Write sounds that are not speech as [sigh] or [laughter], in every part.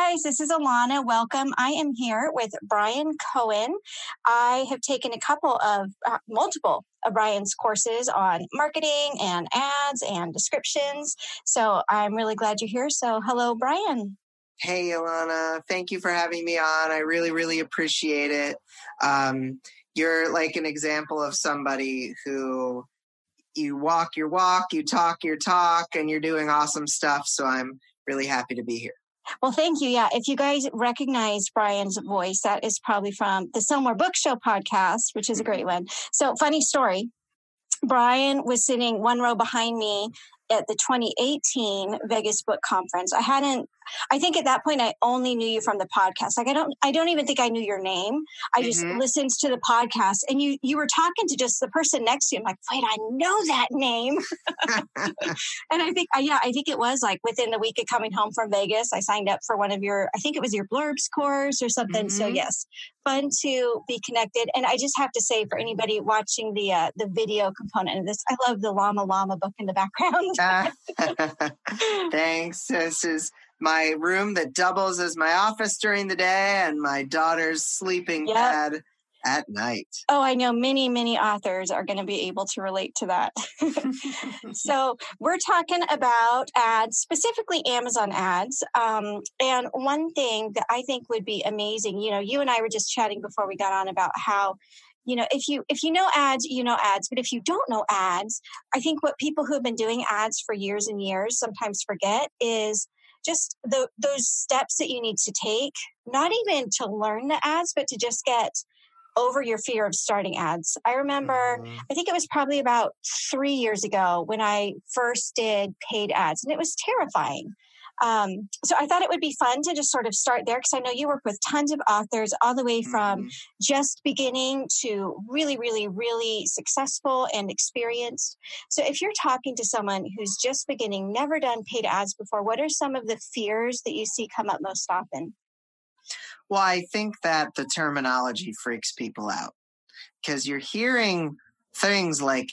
guys, this is Alana. Welcome. I am here with Bryan Cohen. I have taken a couple of uh, multiple of Bryan's courses on marketing and ads and descriptions. So I'm really glad you're here. So, hello, Bryan. Hey, Alana. Thank you for having me on. I really, really appreciate it. Um, you're like an example of somebody who you walk your walk, you talk your talk, and you're doing awesome stuff. So I'm really happy to be here. Well, thank you. Yeah. If you guys recognize Bryan's voice, that is probably from the More Book Show podcast, which is a mm-hmm. great one. So, funny story. Brian was sitting one row behind me at the 2018 Vegas Book Conference. I hadn't I think at that point I only knew you from the podcast. Like I don't I don't even think I knew your name. I just mm-hmm. listened to the podcast and you you were talking to just the person next to you. I'm like, wait, I know that name. [laughs] and I think uh, yeah, I think it was like within the week of coming home from Vegas, I signed up for one of your I think it was your blurbs course or something. Mm-hmm. So yes, fun to be connected. And I just have to say for anybody watching the uh, the video component of this, I love the Llama Llama book in the background. [laughs] [laughs] Thanks. This is my room that doubles as my office during the day and my daughter's sleeping yep. pad at night. Oh, I know many, many authors are going to be able to relate to that. [laughs] so, we're talking about ads, specifically Amazon ads. Um, and one thing that I think would be amazing, you know, you and I were just chatting before we got on about how you know if you if you know ads you know ads but if you don't know ads i think what people who have been doing ads for years and years sometimes forget is just the, those steps that you need to take, not even to learn the ads, but to just get over your fear of starting ads. I remember, mm-hmm. I think it was probably about three years ago when I first did paid ads, and it was terrifying. Um, so I thought it would be fun to just sort of start there because I know you work with tons of authors all the way from mm-hmm. just beginning to really, really, really successful and experienced. So if you're talking to someone who's just beginning, never done paid ads before, what are some of the fears that you see come up most often? Well, I think that the terminology freaks people out because you're hearing things like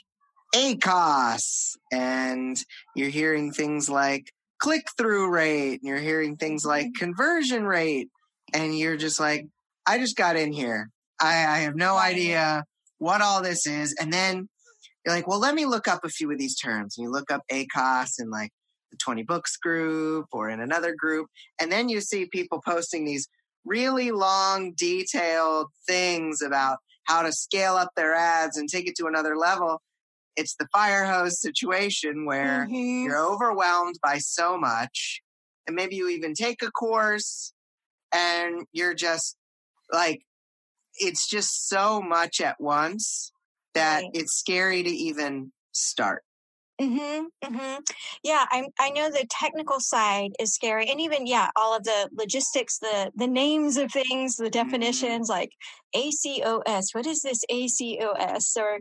ACOS and you're hearing things like click through rate and you're hearing things like mm-hmm. conversion rate and you're just like i just got in here. I, I have no idea what all this is. And then you're like well let me look up a few of these terms. And you look up acos in like the 20 books group or in another group and then you see people posting these really long detailed things about how to scale up their ads and take it to another level it's the fire hose situation where mm-hmm. you're overwhelmed by so much. And maybe you even take a course and you're just like, it's just so much at once that right. it's scary to even start. Mm-hmm, mm-hmm. Yeah, I I know the technical side is scary, and even yeah, all of the logistics, the the names of things, the mm-hmm. definitions, mm-hmm. like ACOS. What is this ACOS? Or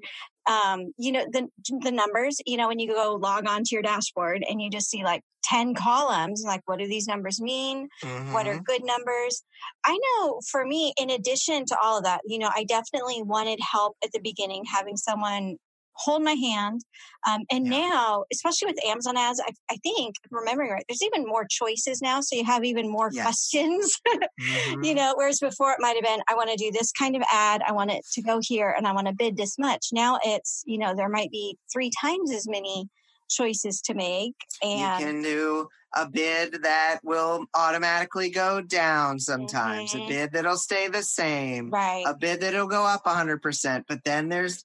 um, you know the the numbers. You know when you go log on to your dashboard and you just see like ten columns, like what do these numbers mean? Mm-hmm. What are mm-hmm. good numbers? I know for me, in addition to all of that, you know, I definitely wanted help at the beginning, having someone hold my hand. Um, and yeah. now, especially with Amazon ads, I, I, think, remembering right, there's even more choices now. So you have even more yes. questions, [laughs] mm-hmm. you know, whereas before it might have been, I want to do this kind of ad, I want it to go here, and I want to bid this much. Now it's, you know, there might be three times as many choices to make. And you can do a bid that will automatically go down sometimes, mm-hmm. a bid that'll stay the same, right? A bid that'll go up 100%. But then there's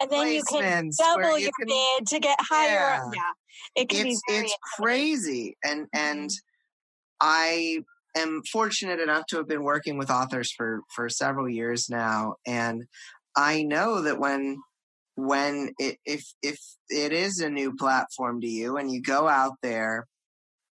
and then you can double you your can, bid to get higher. Yeah, yeah it can it's, be it's crazy, and and mm-hmm. I am fortunate enough to have been working with authors for for several years now, and I know that when when it, if if it is a new platform to you and you go out there,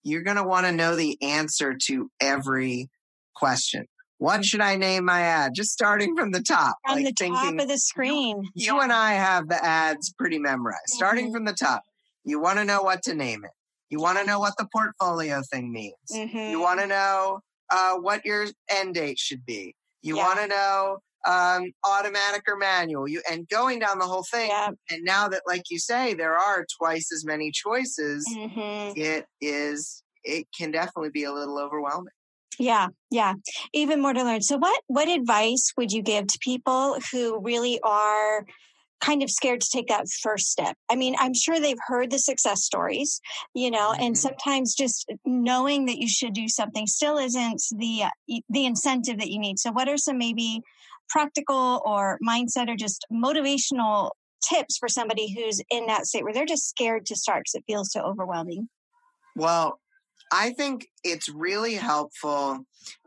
you're going to want to know the answer to every question what should I name my ad? Just starting from the top. From like the thinking, top of the screen. You yeah. and I have the ads pretty memorized. Mm-hmm. Starting from the top, you want to know what to name it. You want to know what the portfolio thing means. Mm-hmm. You want to know uh, what your end date should be. You yeah. want to know um, automatic or manual. You and going down the whole thing. Yeah. And now that, like you say, there are twice as many choices, mm-hmm. it is. It can definitely be a little overwhelming. Yeah, yeah. Even more to learn. So what what advice would you give to people who really are kind of scared to take that first step. I mean, I'm sure they've heard the success stories, you know, mm-hmm. and sometimes just knowing that you should do something still isn't the uh, the incentive that you need. So what are some maybe practical or mindset or just motivational tips for somebody who's in that state where they're just scared to start because it feels so overwhelming? Well, I think it's really helpful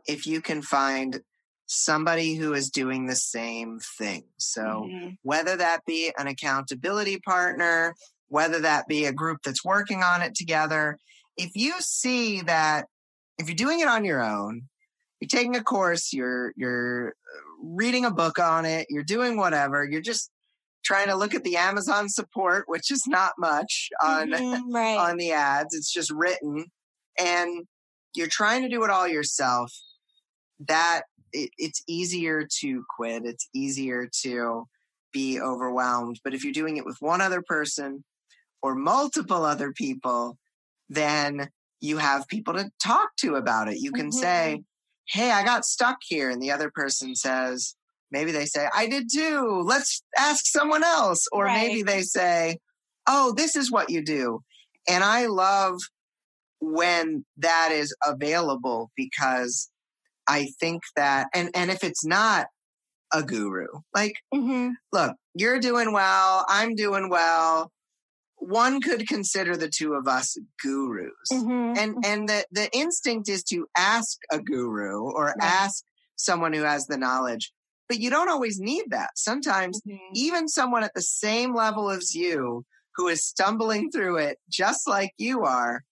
if you can find somebody who is doing the same thing. So, mm-hmm. whether that be an accountability partner, whether that be a group that's working on it together, if you see that if you're doing it on your own, you're taking a course, you're you're reading a book on it, you're doing whatever, you're just trying to look at the Amazon support, which is not much on mm-hmm, [laughs] right. on the ads. It's just written and you're trying to do it all yourself. That it, it's easier to quit. It's easier to be overwhelmed. But if you're doing it with one other person or multiple other people, then you have people to talk to about it. You can mm-hmm. say, Hey, I got stuck here. And the other person says, maybe they say, I did too. Let's ask someone else. Or right. maybe they say, Oh, this is what you do. And I love when that is available because I think that, and, and if it's not a guru, like, mm-hmm. look, you're doing well, I'm doing well. One could consider the two of us gurus. Mm-hmm. And, and the, the instinct is to ask a guru or right. ask someone who has the knowledge. But you don't always need that. Sometimes mm-hmm. even someone at the same level as you who is stumbling through it just like you are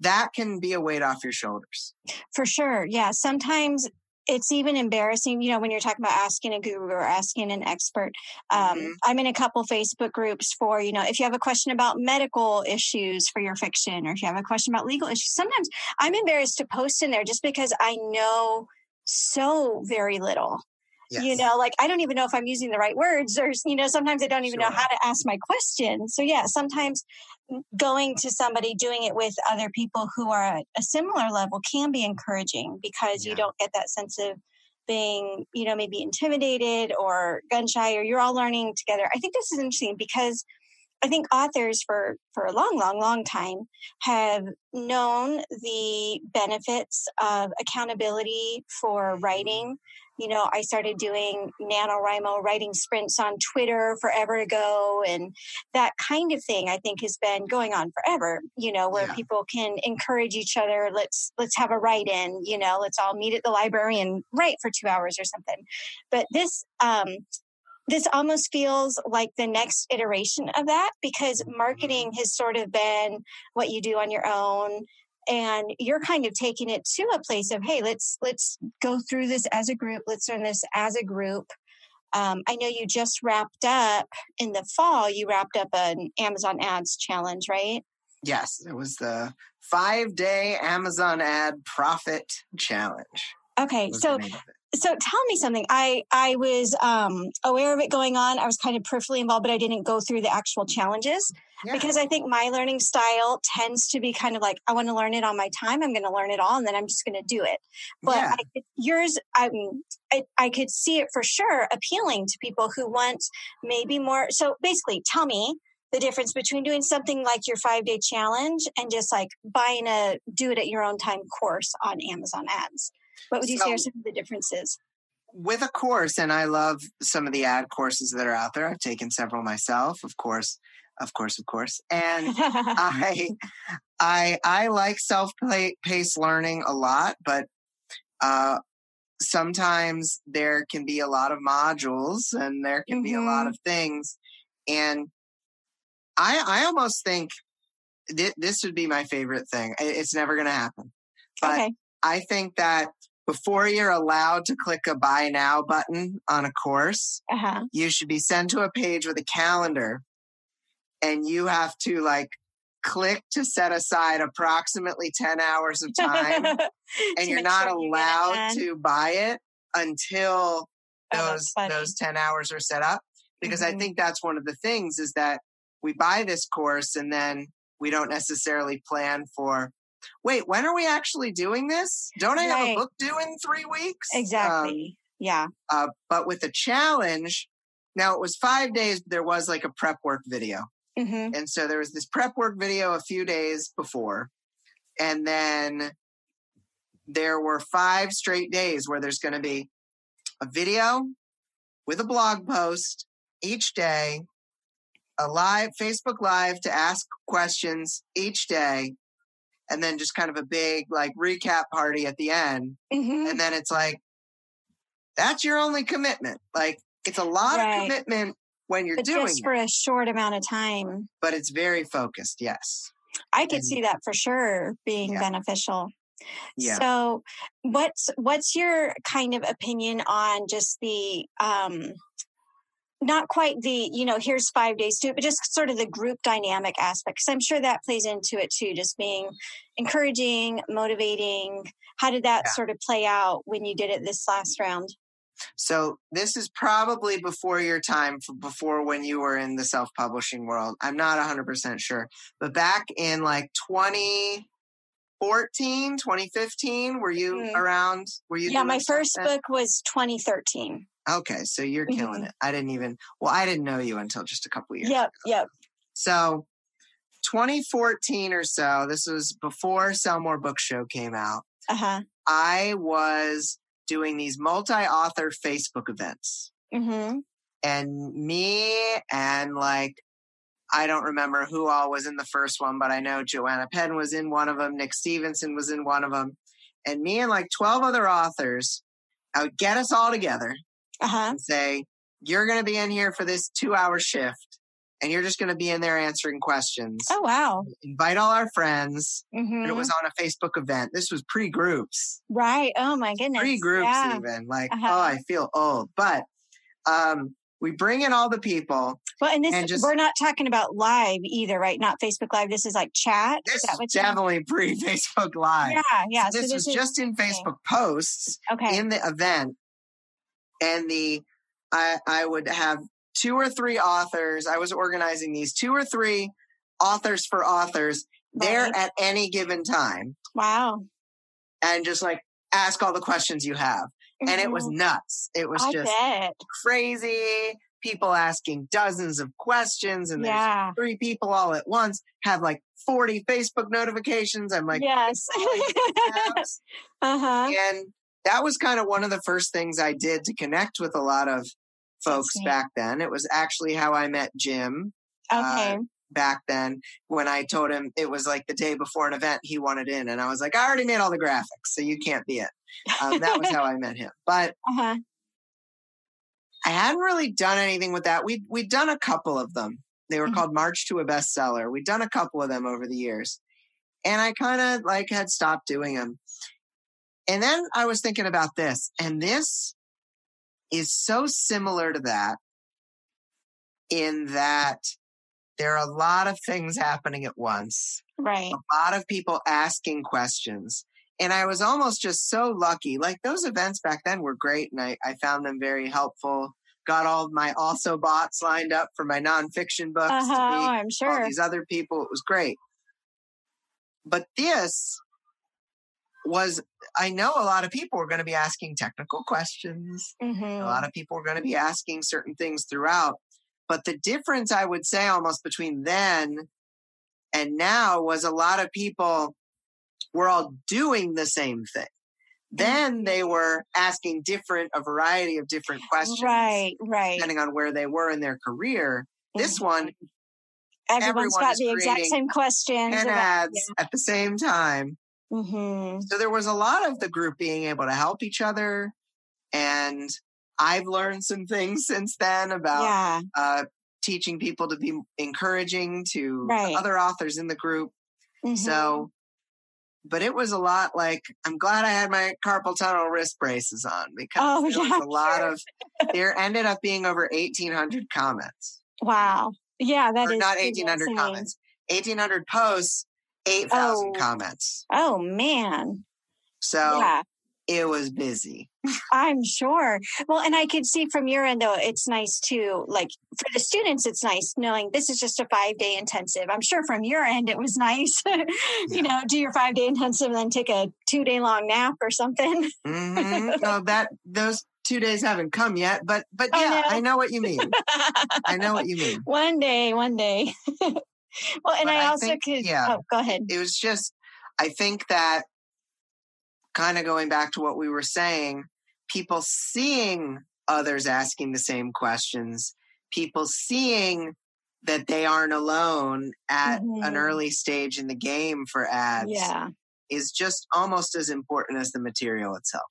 that can be a weight off your shoulders. For sure. Yeah. Sometimes it's even embarrassing, you know, when you're talking about asking a guru or asking an expert. Um, mm-hmm. I'm in a couple Facebook groups for, you know, if you have a question about medical issues for your fiction or if you have a question about legal issues, sometimes I'm embarrassed to post in there just because I know so very little. Yes. You know, like I don't even know if I'm using the right words, or, you know, sometimes I don't even sure. know how to ask my question. So, yeah, sometimes going to somebody doing it with other people who are at a similar level can be encouraging because yeah. you don't get that sense of being, you know, maybe intimidated or gun shy, or you're all learning together. I think this is interesting because I think authors for for a long, long, long time have known the benefits of accountability for mm-hmm. writing you know, I started doing NaNoWriMo writing sprints on Twitter forever ago. And that kind of thing I think has been going on forever, you know, where yeah. people can encourage each other. Let's, let's have a write in, you know, let's all meet at the library and write for two hours or something. But this, um, this almost feels like the next iteration of that because marketing mm-hmm. has sort of been what you do on your own and you're kind of taking it to a place of hey let's let's go through this as a group let's learn this as a group. Um, i know you just wrapped up in the fall you wrapped up an amazon ads challenge right? Yes it was the five day amazon ad profit challenge okay so so tell me something. I i was um, aware of it going on. I was kind of peripherally involved but i didn't go through the actual challenges yeah. because i think my learning style tends to be kind of like i want to learn it on my time i'm going to learn it all and then i'm just going to do it. But yeah. I, yours I, I i could see it for sure appealing to people who want maybe more so basically tell me the difference between doing something like your five day challenge and just like buying a do it at your own time course on amazon ads what would you so, say are some of the differences? With a course, and I love some of the ad courses that are out there. I've taken several myself, of course, of course, of course. And [laughs] I, I, I like self-paced learning a lot, but uh, sometimes there can be a lot of modules and there can mm-hmm. be a lot mm-hmm. of things. And I, I almost think th- this would be my favorite thing. It's never going to happen. But okay. I think that before you're allowed to click a buy now button on a course, uh-huh. you should be sent to a page with a calendar. And you have to like click to set aside approximately 10 hours of time. [laughs] And you're not sure allowed to buy it until oh, those those 10 hours are set up. Because mm-hmm. I think that's one of the things is that we buy this course and then we don't necessarily plan for wait, when are we actually doing this? Don't I have a book due in three weeks? Um, Exactly. yeah. uh, but with the challenge, now it was five days. There was like a prep work video. hmm And so there was this prep work video a few days before. And then there were five straight days where there's going to be a video with a blog post each day, a live Facebook Live to ask questions each day, and then just kind of a big like recap party at the end. hmm And then it's like, that's your only commitment. Like, it's a lot Right. of commitment when you're But doing just it, for a short amount of time, but it's very focused. Yes. I could And- see that for sure being Yeah. beneficial. Yeah. So, what's what's your kind of opinion on just the um, not quite the you know here's five days to it, but just sort of the group dynamic aspect? Because I'm sure that plays into it too. Just being encouraging, motivating. How did that Yeah. sort of play out when you did it this last round? So this is probably before your time, before when you were in the self-publishing world. I'm not 100% sure. But back in like 2014, 2015, were you Mm. around? Were you Yeah, my first then? book was 2013. Okay, so you're killing Mhm. it. I didn't even well, I didn't know you until just a couple years. Yep, yep. So 2014 or so, this was before Sell More Book Show came out. Uh huh. I was doing these multi-author Facebook events. Mm-hmm. and me and like I don't remember who all was in the first one, but I know Joanna Penn was in one of them, Nick Stephenson was in one of them, and me and like 12 other authors, I would get us all together Uh huh. and say, You're going to be in here for this two hour shift, and you're just going to be in there answering questions. Oh wow. Invite all our friends. Mm-hmm. It was on a Facebook event. This was pre groups right. Oh my goodness. Pre groups, Yeah. even like Uh-huh. oh i feel old but um we bring in all the people Well, and this and just- we're not talking about live either, right? Not Facebook Live. This is like chat. this is that is what definitely pre facebook live Yeah, yeah. this, was is just in facebook posts okay. in the event and the i i would have two or three authors i was organizing these two or three authors for authors there Right. at any given time wow. and just like ask all the questions you have and it was Mhm. nuts it was I just bet. crazy people asking dozens of questions and there's three people all at once have like 40 facebook notifications i'm like yes. [laughs] uh huh. and that was kind of one of the first things i did to connect with a lot of folks back then it was actually how i met jim uh, Okay. back then when i told him it was like the day before an event he wanted in and i was like i already made all the graphics so you can't be it um, that was how [laughs] i met him but uh huh. I hadn't really done anything with that. We'd we'd done a couple of them. They were Mhm. called March to a Bestseller. We'd done a couple of them over the years, and I kind of like had stopped doing them. And then I was thinking about this, and this is so similar to that in that there are a lot of things happening at once Right. a lot of people asking questions. And I was almost just so lucky. Like those events back then were great and I, I found them very helpful. Got all my also boughts lined up for my nonfiction books Uh to huh. I'm all sure. these other people. It was great. But this was, I know a lot of people were going to be asking technical questions. A hmm lot of people were going to be asking certain things throughout. But the difference I would say almost between then and now was a lot of people were all doing the same thing. Then they were asking different, a variety of different questions, Right. Right. depending on where they were in their career. This Mhm. one, Everyone's everyone got the exact same questions. and ads at the same time. Hmm So there was a lot of the group being able to help each other. And I've learned some things since then about Yeah. uh, teaching people to be encouraging to Right. other authors in the group. Mhm. So, but it was a lot like I'm glad I had my carpal tunnel wrist braces on because Oh, there yeah, was a lot sure. of there ended up being over 1,800 comments, wow. Yeah, that or is not 1,800 insane. comments, 1,800 posts, 8,000 Oh. comments. Oh man. So yeah. it was busy. [laughs] I'm sure. Well, and I could see from your end though, it's nice too. Like for the students, it's nice knowing this is just a five day intensive. I'm sure from your end, it was nice, [laughs] you know, do your five day intensive and then take a two day long nap or something. mm-hmm. [laughs] No, that those two days haven't come yet, but but yeah, I know, I know what you mean. I know what you mean. One day, one day. Well, and I, I, also think, could. Yeah, oh, go ahead. It was just, I think that kind of going back to what we were saying, people seeing others asking the same questions, people seeing that they aren't alone at mm-hmm. an early stage in the game for ads yeah. is just almost as important as the material itself.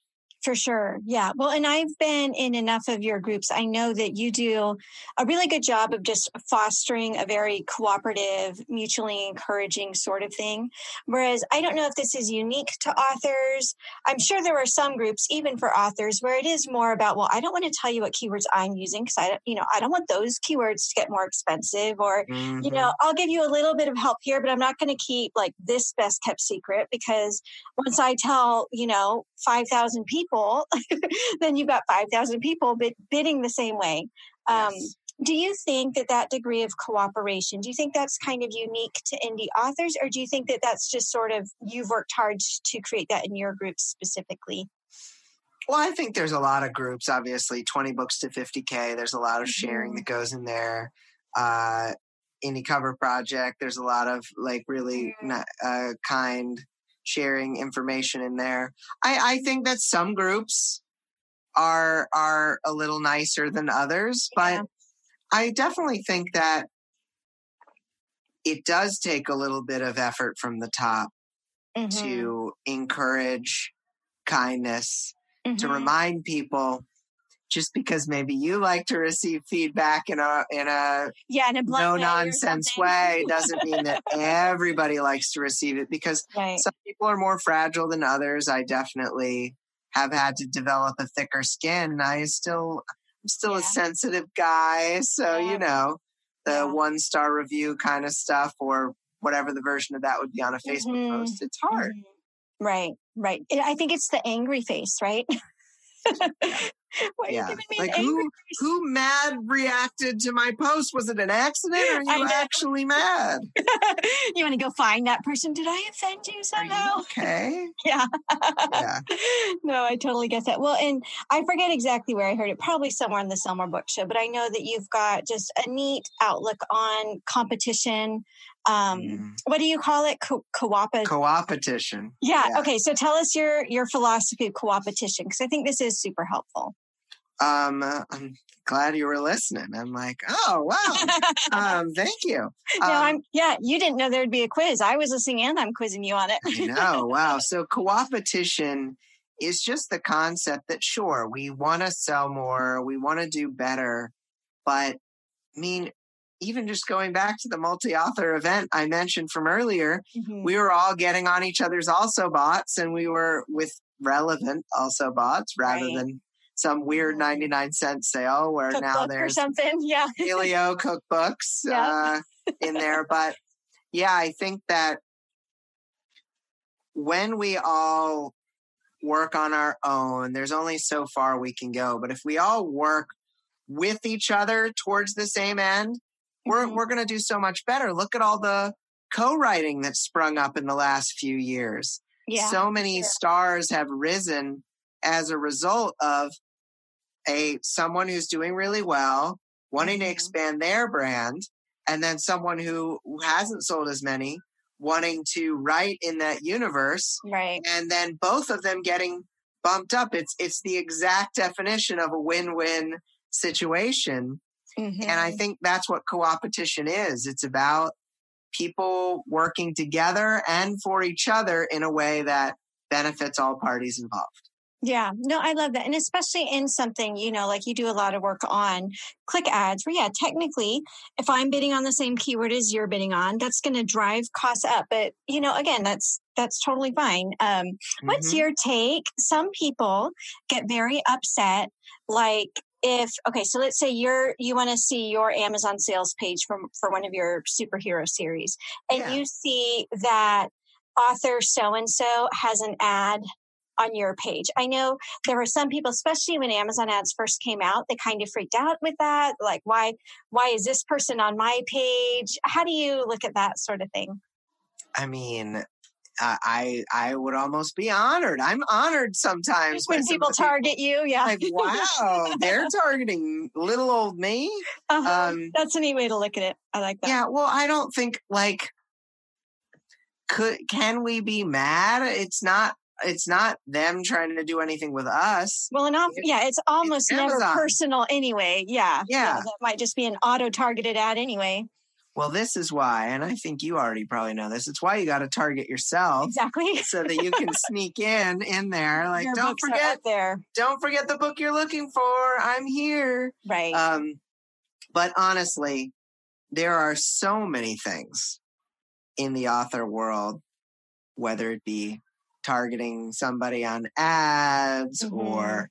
For sure. Yeah. Well, and I've been in enough of your groups. I know that you do a really good job of just fostering a very cooperative, mutually encouraging sort of thing. Whereas I don't know if this is unique to authors. I'm sure there are some groups, even for authors, where it is more about, well, I don't want to tell you what keywords I'm using because I don't, you know, I don't want those keywords to get more expensive or, mm-hmm. you know, I'll give you a little bit of help here, but I'm not going to keep like this best kept secret because once I tell, you know, 5,000 people, people, [laughs] then you've got 5,000 people bid, bidding the same way. Um, yes. Do you think that that degree of cooperation, do you think that's kind of unique to indie authors, or do you think that that's just sort of you've worked hard to create that in your group specifically? Well, I think there's a lot of groups, obviously, 20 books to 50K. There's a lot of sharing mm-hmm. that goes in there. Uh, indie cover project, there's a lot of like really mm-hmm. uh, kind sharing information in there. I, I think that some groups are are a little nicer than others, yeah. but I definitely think that it does take a little bit of effort from the top mm-hmm. to encourage kindness, mm-hmm. to remind people just because maybe you like to receive feedback in a in a yeah in a no nonsense way [laughs] doesn't mean that everybody likes to receive it because right. some people are more fragile than others. I definitely have had to develop a thicker skin. I still I'm still yeah. a sensitive guy, so yeah. you know the yeah. one star review kind of stuff or whatever the version of that would be on a Facebook mm-hmm. post. It's hard. Mm-hmm. Right, right. I think it's the angry face, right? [laughs] Why yeah. like who who mad reacted to my post? Was it an accident or are you actually mad? [laughs] you want to go find that person? Did I offend you somehow? You okay. [laughs] yeah. yeah. No, I totally get that. Well, and I forget exactly where I heard it, probably somewhere in the Sellmore Book Show, but I know that you've got just a neat outlook on competition, um, mm. what do you call it? Co- co-op- co-opetition. Yeah, yeah, Okay. So tell us your your philosophy of co-opetition because I think this is super helpful. Um, I'm glad you were listening. I'm like, oh wow, um, [laughs] thank you. Um, no, I'm yeah. You didn't know there'd be a quiz. I was listening and I'm quizzing you on it. I know. Wow. So co-opetition is just the concept that sure we want to sell more, we want to do better, but I mean even just going back to the multi-author event I mentioned from earlier, mm-hmm. we were all getting on each other's also boughts and we were with relevant also boughts rather right. than some weird mm-hmm. 99 cent sale where Cookbook now there's something. [laughs] Yeah. paleo cookbooks [laughs] yeah. uh, in there. But yeah, I think that when we all work on our own, there's only so far we can go. But if we all work with each other towards the same end, we're mm-hmm. we're going to do so much better. Look at all the co-writing that's sprung up in the last few years. Yeah, so many stars have risen as a result of a someone who's doing really well, wanting mm-hmm. to expand their brand, and then someone who, who hasn't sold as many, wanting to write in that universe. Right. And then both of them getting bumped up. It's it's the exact definition of a win-win situation. Mm-hmm. And I mm-hmm. think that's what co-opetition is. It's about people working together and for each other in a way that benefits all parties involved. Yeah, no, I love that. And especially in something, you know, like you do a lot of work on click ads, where, yeah, technically, if I'm bidding on the same keyword as you're bidding on, that's going to drive costs up. But, you know, again, that's, that's totally fine. Um, mm-hmm. What's your take? Some people get very upset, like, if okay so let's say you're you want to see your amazon sales page from for one of your superhero series and yeah. you see that author so and so has an ad on your page. I know there were some people, especially when Amazon ads first came out, they kind of freaked out with that. Like, why, why is this person on my page? How do you look at that sort of thing? I mean, I I would almost be honored. I'm honored sometimes when people target you. Yeah, like wow, they're [laughs] targeting little old me. Uh-huh. Um, That's a neat way to look at it. I like that. Yeah. Well, I don't think like could can we be mad? It's not. It's not them trying to do anything with us. Well, enough. It's, yeah, it's almost it's never personal anyway. Yeah, yeah. yeah. That might just be an auto targeted ad anyway. Well, this is why, and I think you already probably know this. It's why you got to target yourself exactly [laughs] so that you can sneak in in there. Like, Your don't forget there. Don't forget the book you're looking for. I'm here. Right. Um, but honestly, there are so many things in the author world, whether it be targeting somebody on ads mm-hmm. or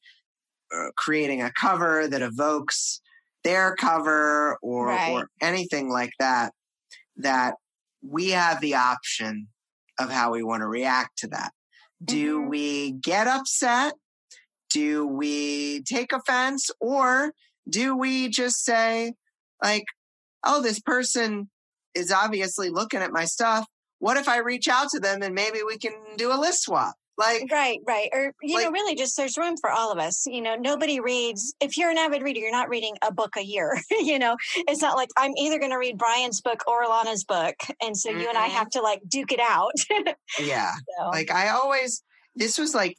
uh, creating a cover that evokes their cover or, right. or anything like that, that we have the option of how we want to react to that. Do mm-hmm. we get upset? Do we take offense? Or do we just say, like, oh, this person is obviously looking at my stuff. What if I reach out to them and maybe we can do a list swap? Like right, right, or you like, know, really, just there's room for all of us. You know, nobody reads. If you're an avid reader, you're not reading a book a year. [laughs] you know, it's not like I'm either going to read Bryan's book or Alana's book, and so mm-hmm. you and I mm-hmm. have to like duke it out. [laughs] yeah, so. like I always. This was like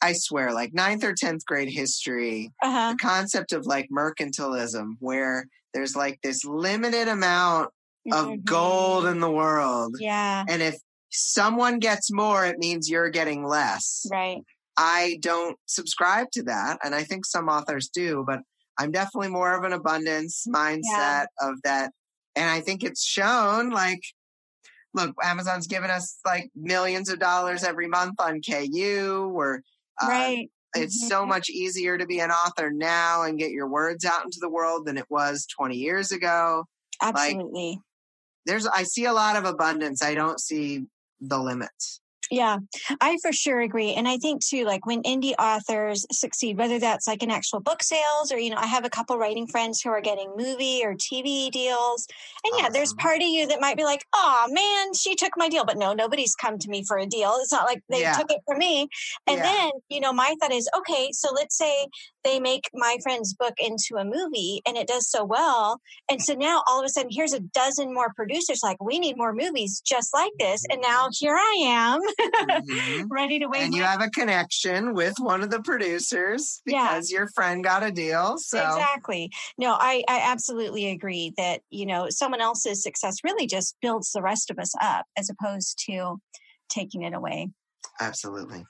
I swear, like ninth or 10th grade history, uh-huh. the concept of like mercantilism, where there's like this limited amount of mm-hmm. gold in the world. Yeah. And if someone gets more, it means you're getting less. Right. I don't subscribe to that. And I think some authors do, but I'm definitely more of an abundance mindset yeah. of that. And I think it's shown like, look, Amazon's given us like millions of dollars every month on KU. We're, uh, right. It's mm-hmm. so much easier to be an author now and get your words out into the world than it was 20 years ago. Absolutely. Like, there's, I see a lot of abundance. I don't see the limits. Yeah, I for sure agree. And I think too, like when indie authors succeed, whether that's like in actual book sales or, you know, I have a couple writing friends who are getting movie or TV deals. And yeah, there's uh-huh. part of you that might be like, oh man, she took my deal. But no, nobody's come to me for a deal. It's not like they yeah. took it from me. And yeah. then, you know, my thought is, okay, so let's say they make my friend's book into a movie and it does so well. And so now all of a sudden, here's a dozen more producers like, we need more movies just like this. And now here I am mm-hmm. [laughs] ready to wait. And you have a connection with one of the producers because yeah. your friend got a deal. So. Exactly. No, I, I absolutely agree that, you know, someone else's success really just builds the rest of us up as opposed to taking it away. Absolutely.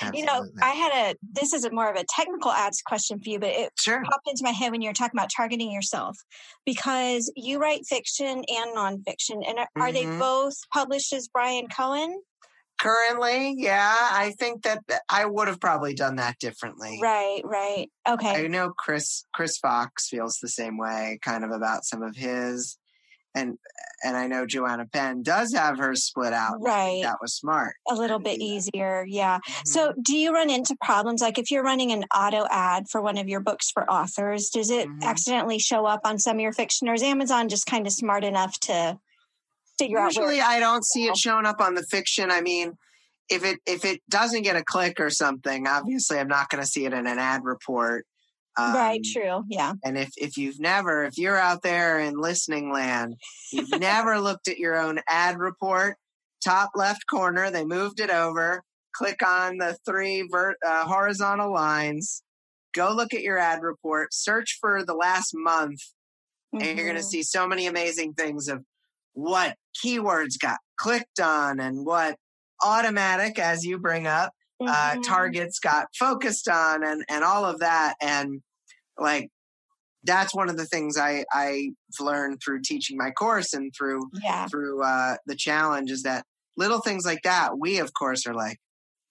Absolutely. You know, I had a this is a more of a technical ads question for you, but it sure. popped into my head when you were talking about targeting yourself because you write fiction and nonfiction. And are, mm-hmm. are they mm-hmm. both published as Bryan Cohen? Currently, yeah, I think that I would have probably done that differently. Right, right. Okay. I know Chris Chris Fox feels the same way kind of about some of his and and I know Joanna Penn does have her split out. Right. That was smart. A little bit easier. Yeah. Mm-hmm. So do you run into problems? Like if you're running an auto ad for one of your books for authors, does it mm-hmm. accidentally show up on some of your fiction or is Amazon just kind of smart enough to figure Usually out? Usually I don't see it showing up on the fiction. I mean, if it if it doesn't get a click or something, obviously I'm not going to see it in an ad report. Um, right, true. Yeah. And if, if you've never, if you're out there in listening land, you've never looked at your own ad report, top left corner, they moved it over. Click on the three vert, uh, horizontal lines. Go look at your ad report. Search for the last month, mm-hmm. and you're going to see so many amazing things of what keywords got clicked on and what automatic, as you bring up, uh, mm-hmm. uh, targets got focused on and, and all of that. And like that's one of the things I I've learned through teaching my course and through yeah. through uh, the challenge is that little things like that we of course are like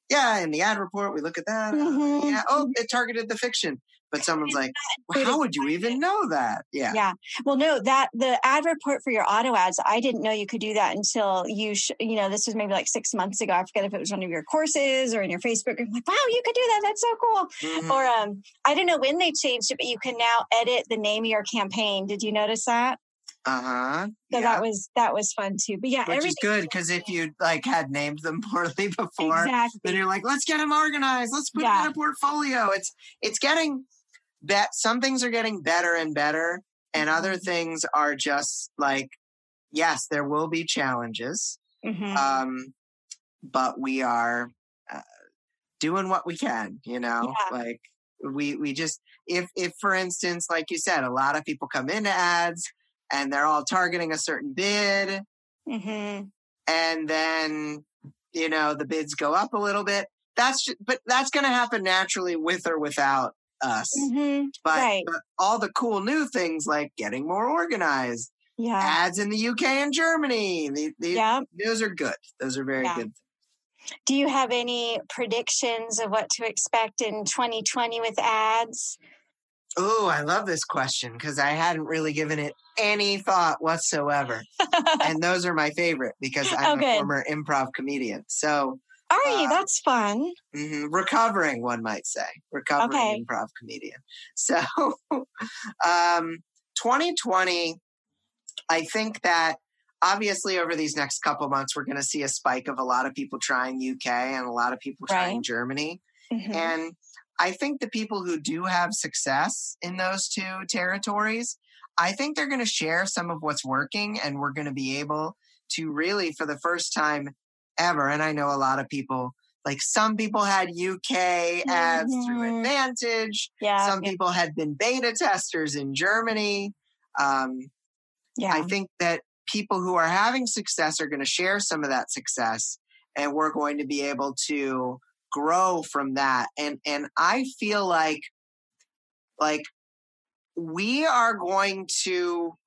yeah, in the ad report, we look at that. uh, Mhm. Yeah. Oh, it targeted the fiction. But someone's like, well, how would you even know that? Yeah. Yeah. Well, no, that the ad report for your auto ads, I didn't know you could do that until you, sh- you know, this was maybe like six months ago. I forget if it was one of your courses or in your Facebook. I'm like, wow, you could do that. That's so cool. Mhm. Or um, I don't know when they changed it, but you can now edit the name of your campaign. Did you notice that? Uh-huh. So yeah. that was that was fun too. But yeah, Which is good because if you like had named them [laughs] poorly before, exactly. then you're like, let's get them organized. Let's put Yeah. it in a portfolio. It's it's getting that some things are getting better and better, and other Mm-hmm. things are just like, yes, there will be challenges, Mhm. um, but we are uh, doing what we can. You know, Yeah. like we we just if if for instance, like you said, a lot of people come into ads and they're all targeting a certain bid Mhm. and then you know the bids go up a little bit that's but that's going to happen naturally with or without us Mhm. but, right. but all the cool new things like getting more organized Yeah. ads in the uk and germany the, the, Yeah. those are good those are very Yeah. good Do you have any predictions of what to expect in 2020 with ads? oh i love this question because i hadn't really given it any thought whatsoever [laughs] and those are my favorite because i'm Oh, a former improv comedian so Are you? Uh, That's fun. hmm recovering, one might say, recovering Okay. improv comedian. [laughs] So, um, 2020, I think that obviously over these next couple months, we're going to see a spike of a lot of people trying UK and a lot of people trying Right. Germany. Mhm. And I think the people who do have success in those two territories, I think they're going to share some of what's working and we're going to be able to really, for the first time ever, and I know a lot of people, like some people had UK ads through Mhm. Advantage, Yeah. some people had been beta testers in Germany. Um, yeah. I think that people who are having success are going to share some of that success and we're going to be able to grow from that and and I feel like like we are going to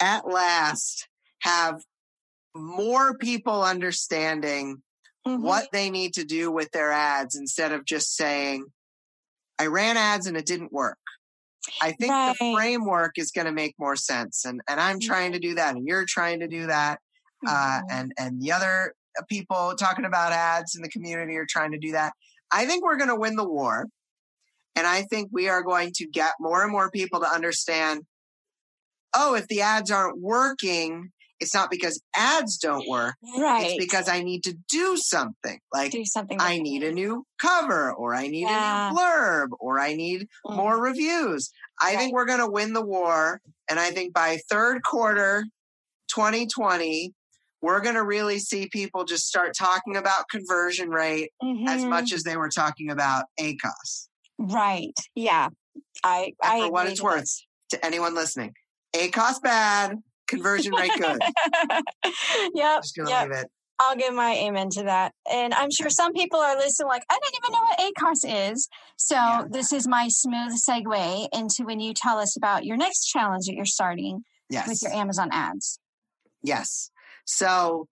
at last have more people understanding Mhm. what they need to do with their ads instead of just saying I ran ads and it didn't work. I think the framework is going to make more sense and and I'm trying to do that and you're trying to do that uh, Mhm. and and the other people talking about ads in the community are trying to do that. I think we're going to win the war, and I think we are going to get more and more people to understand. Oh, if the ads aren't working, it's not because ads don't work. right. It's because I need to do something. Like do something. I need a new cover, or I need Yeah. a new blurb, or I need Mhm. more reviews. I Right. think we're going to win the war. And I think by third quarter 2020, we're going to really see people just start talking about conversion rate as Mhm. much as they were talking about ACOS. Right. Yeah. I. And I for what it's worth, to anyone listening, ACOS bad, conversion rate good. [laughs] yep. just to Yep. leave it. I'll give my amen to that. And I'm sure some people are listening, like, I don't even know what ACOS is. So Yeah. this is my smooth segue into when you tell us about your next challenge that you're starting Yes. with your Amazon ads. Yes. So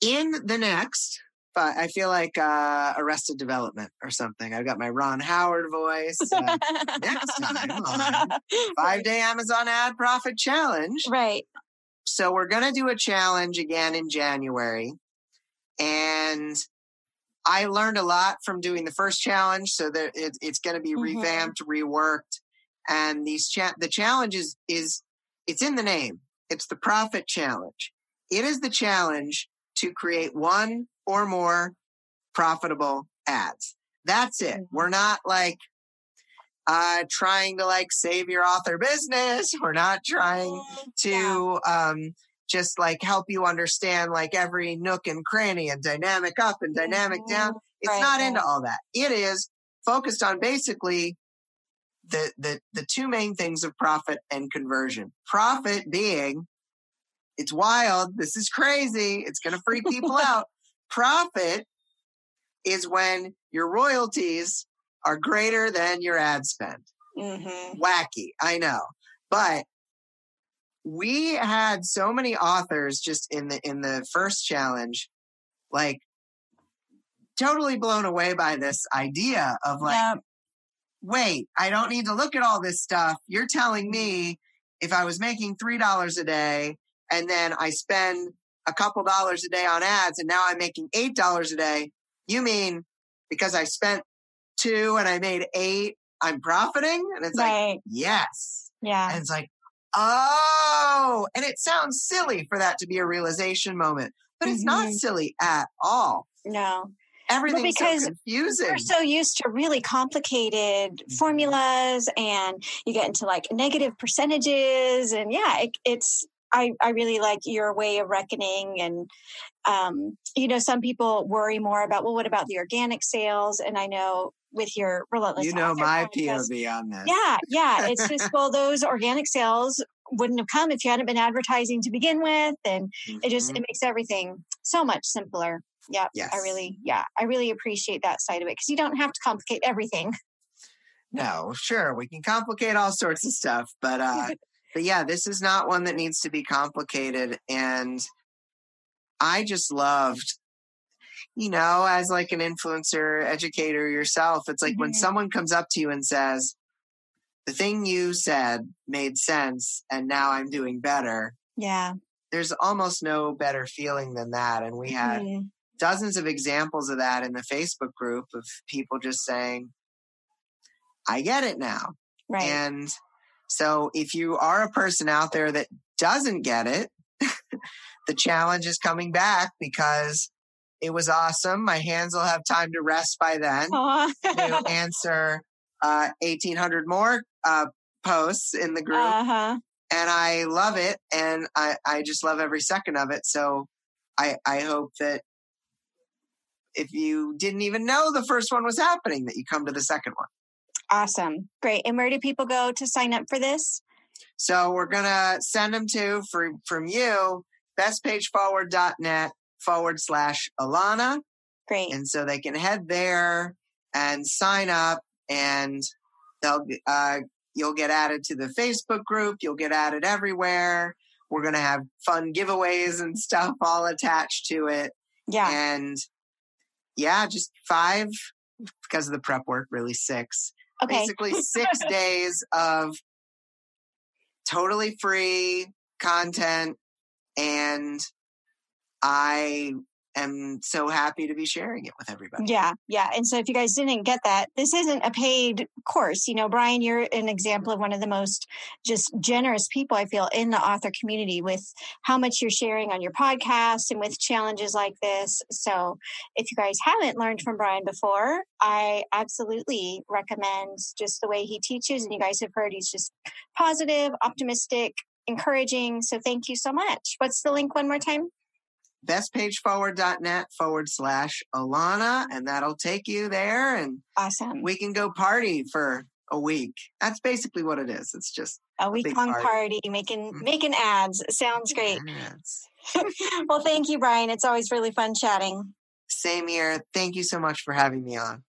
in the next, but I feel like uh, Arrested Development or something. I've got my Ron Howard voice. Uh, next time on [laughs] five day Amazon ad profit challenge. Right. So we're going to do a challenge again in January. And I learned a lot from doing the first challenge. So that it, it's going to be Mhm. revamped, reworked. And these cha- the challenge is, is it's in the name. It's the profit challenge. It is the challenge to create one or more profitable ads. That's it. Mhm. We're not like uh, trying to like save your author business. [laughs] We're not trying to um, just like help you understand like every nook and cranny and dynamic up and dynamic down. It's Right, not into all that. It is focused on basically the, the the two main things of profit and conversion. Profit being it's wild. This is crazy. It's going to freak people [laughs] out. Profit is when your royalties are greater than your ad spend Mm-hmm. wacky i know but we had so many authors just in the in the first challenge like totally blown away by this idea of like, Yeah. wait, I don't need to look at all this stuff. You're telling me if I was making $3 a day and then I spend a couple dollars a day on ads and now I'm making $8 a day, you mean because I spent two and I made eight, I'm profiting? And it's like, yes. Yeah. And it's like, oh, and it sounds silly for that to be a realization moment, but it's not Mhm. silly at all. No. Everything's because so confusing. We're so used to really complicated Mm-hmm. formulas and you get into like negative percentages and yeah, it, it's I, I really like your way of reckoning and um, you know some people worry more about well what about the organic sales and I know with your relentless you know my podcast- POV on this. yeah yeah [laughs] it's just well those organic sales wouldn't have come if you hadn't been advertising to begin with and it just Mhm. it makes everything so much simpler yeah Yes. i really yeah i really appreciate that side of it because you don't have to complicate everything No, sure, we can complicate all sorts of stuff, but uh [laughs] but yeah, this is not one that needs to be complicated and I just loved you know, as like an influencer educator yourself, it's like when Mhm. someone comes up to you and says, "The thing you said made sense and now I'm doing better." yeah There's almost no better feeling than that and we had Mhm. dozens of examples of that in the Facebook group of people just saying, "I get it now." right And so if you are a person out there that doesn't get it, [laughs] the challenge is coming back because it was awesome. My hands will have time to rest by then to [laughs] answer uh, 1800 more uh, posts in the group. uh-huh and I love it. And I, I just love every second of it. So I, I hope that if you didn't even know the first one was happening, that you come to the second one. Awesome. Great. And where do people go to sign up for this? So we're gonna send them to for, from you bestpageforward.net forward slash Alana. great. And so they can head there and sign up and they'll uh, you'll get added to the Facebook group, you'll get added everywhere. We're gonna have fun giveaways and [laughs] stuff all attached to it. yeah. And yeah, just five because of the prep work, really six okay. [laughs] basically six days of totally free content and i am so happy to be sharing it with everybody Yeah, yeah. And so if you guys didn't get that, this isn't a paid course. You know, Bryan, you're an example of one of the most just generous people I feel in the author community with how much you're sharing on your podcast and with challenges like this. So if you guys haven't learned from Bryan before, I absolutely recommend just the way he teaches. And you guys have heard he's just positive, optimistic, encouraging. So thank you so much. What's the link one more time? bestpageforward.net forward slash alana and that'll take you there and Awesome. we can go party for a week that's basically what it is it's just a week long party. party making Mhm. making ads sounds great Yes. [laughs] well thank you Bryan it's always really fun chatting same here thank you so much for having me on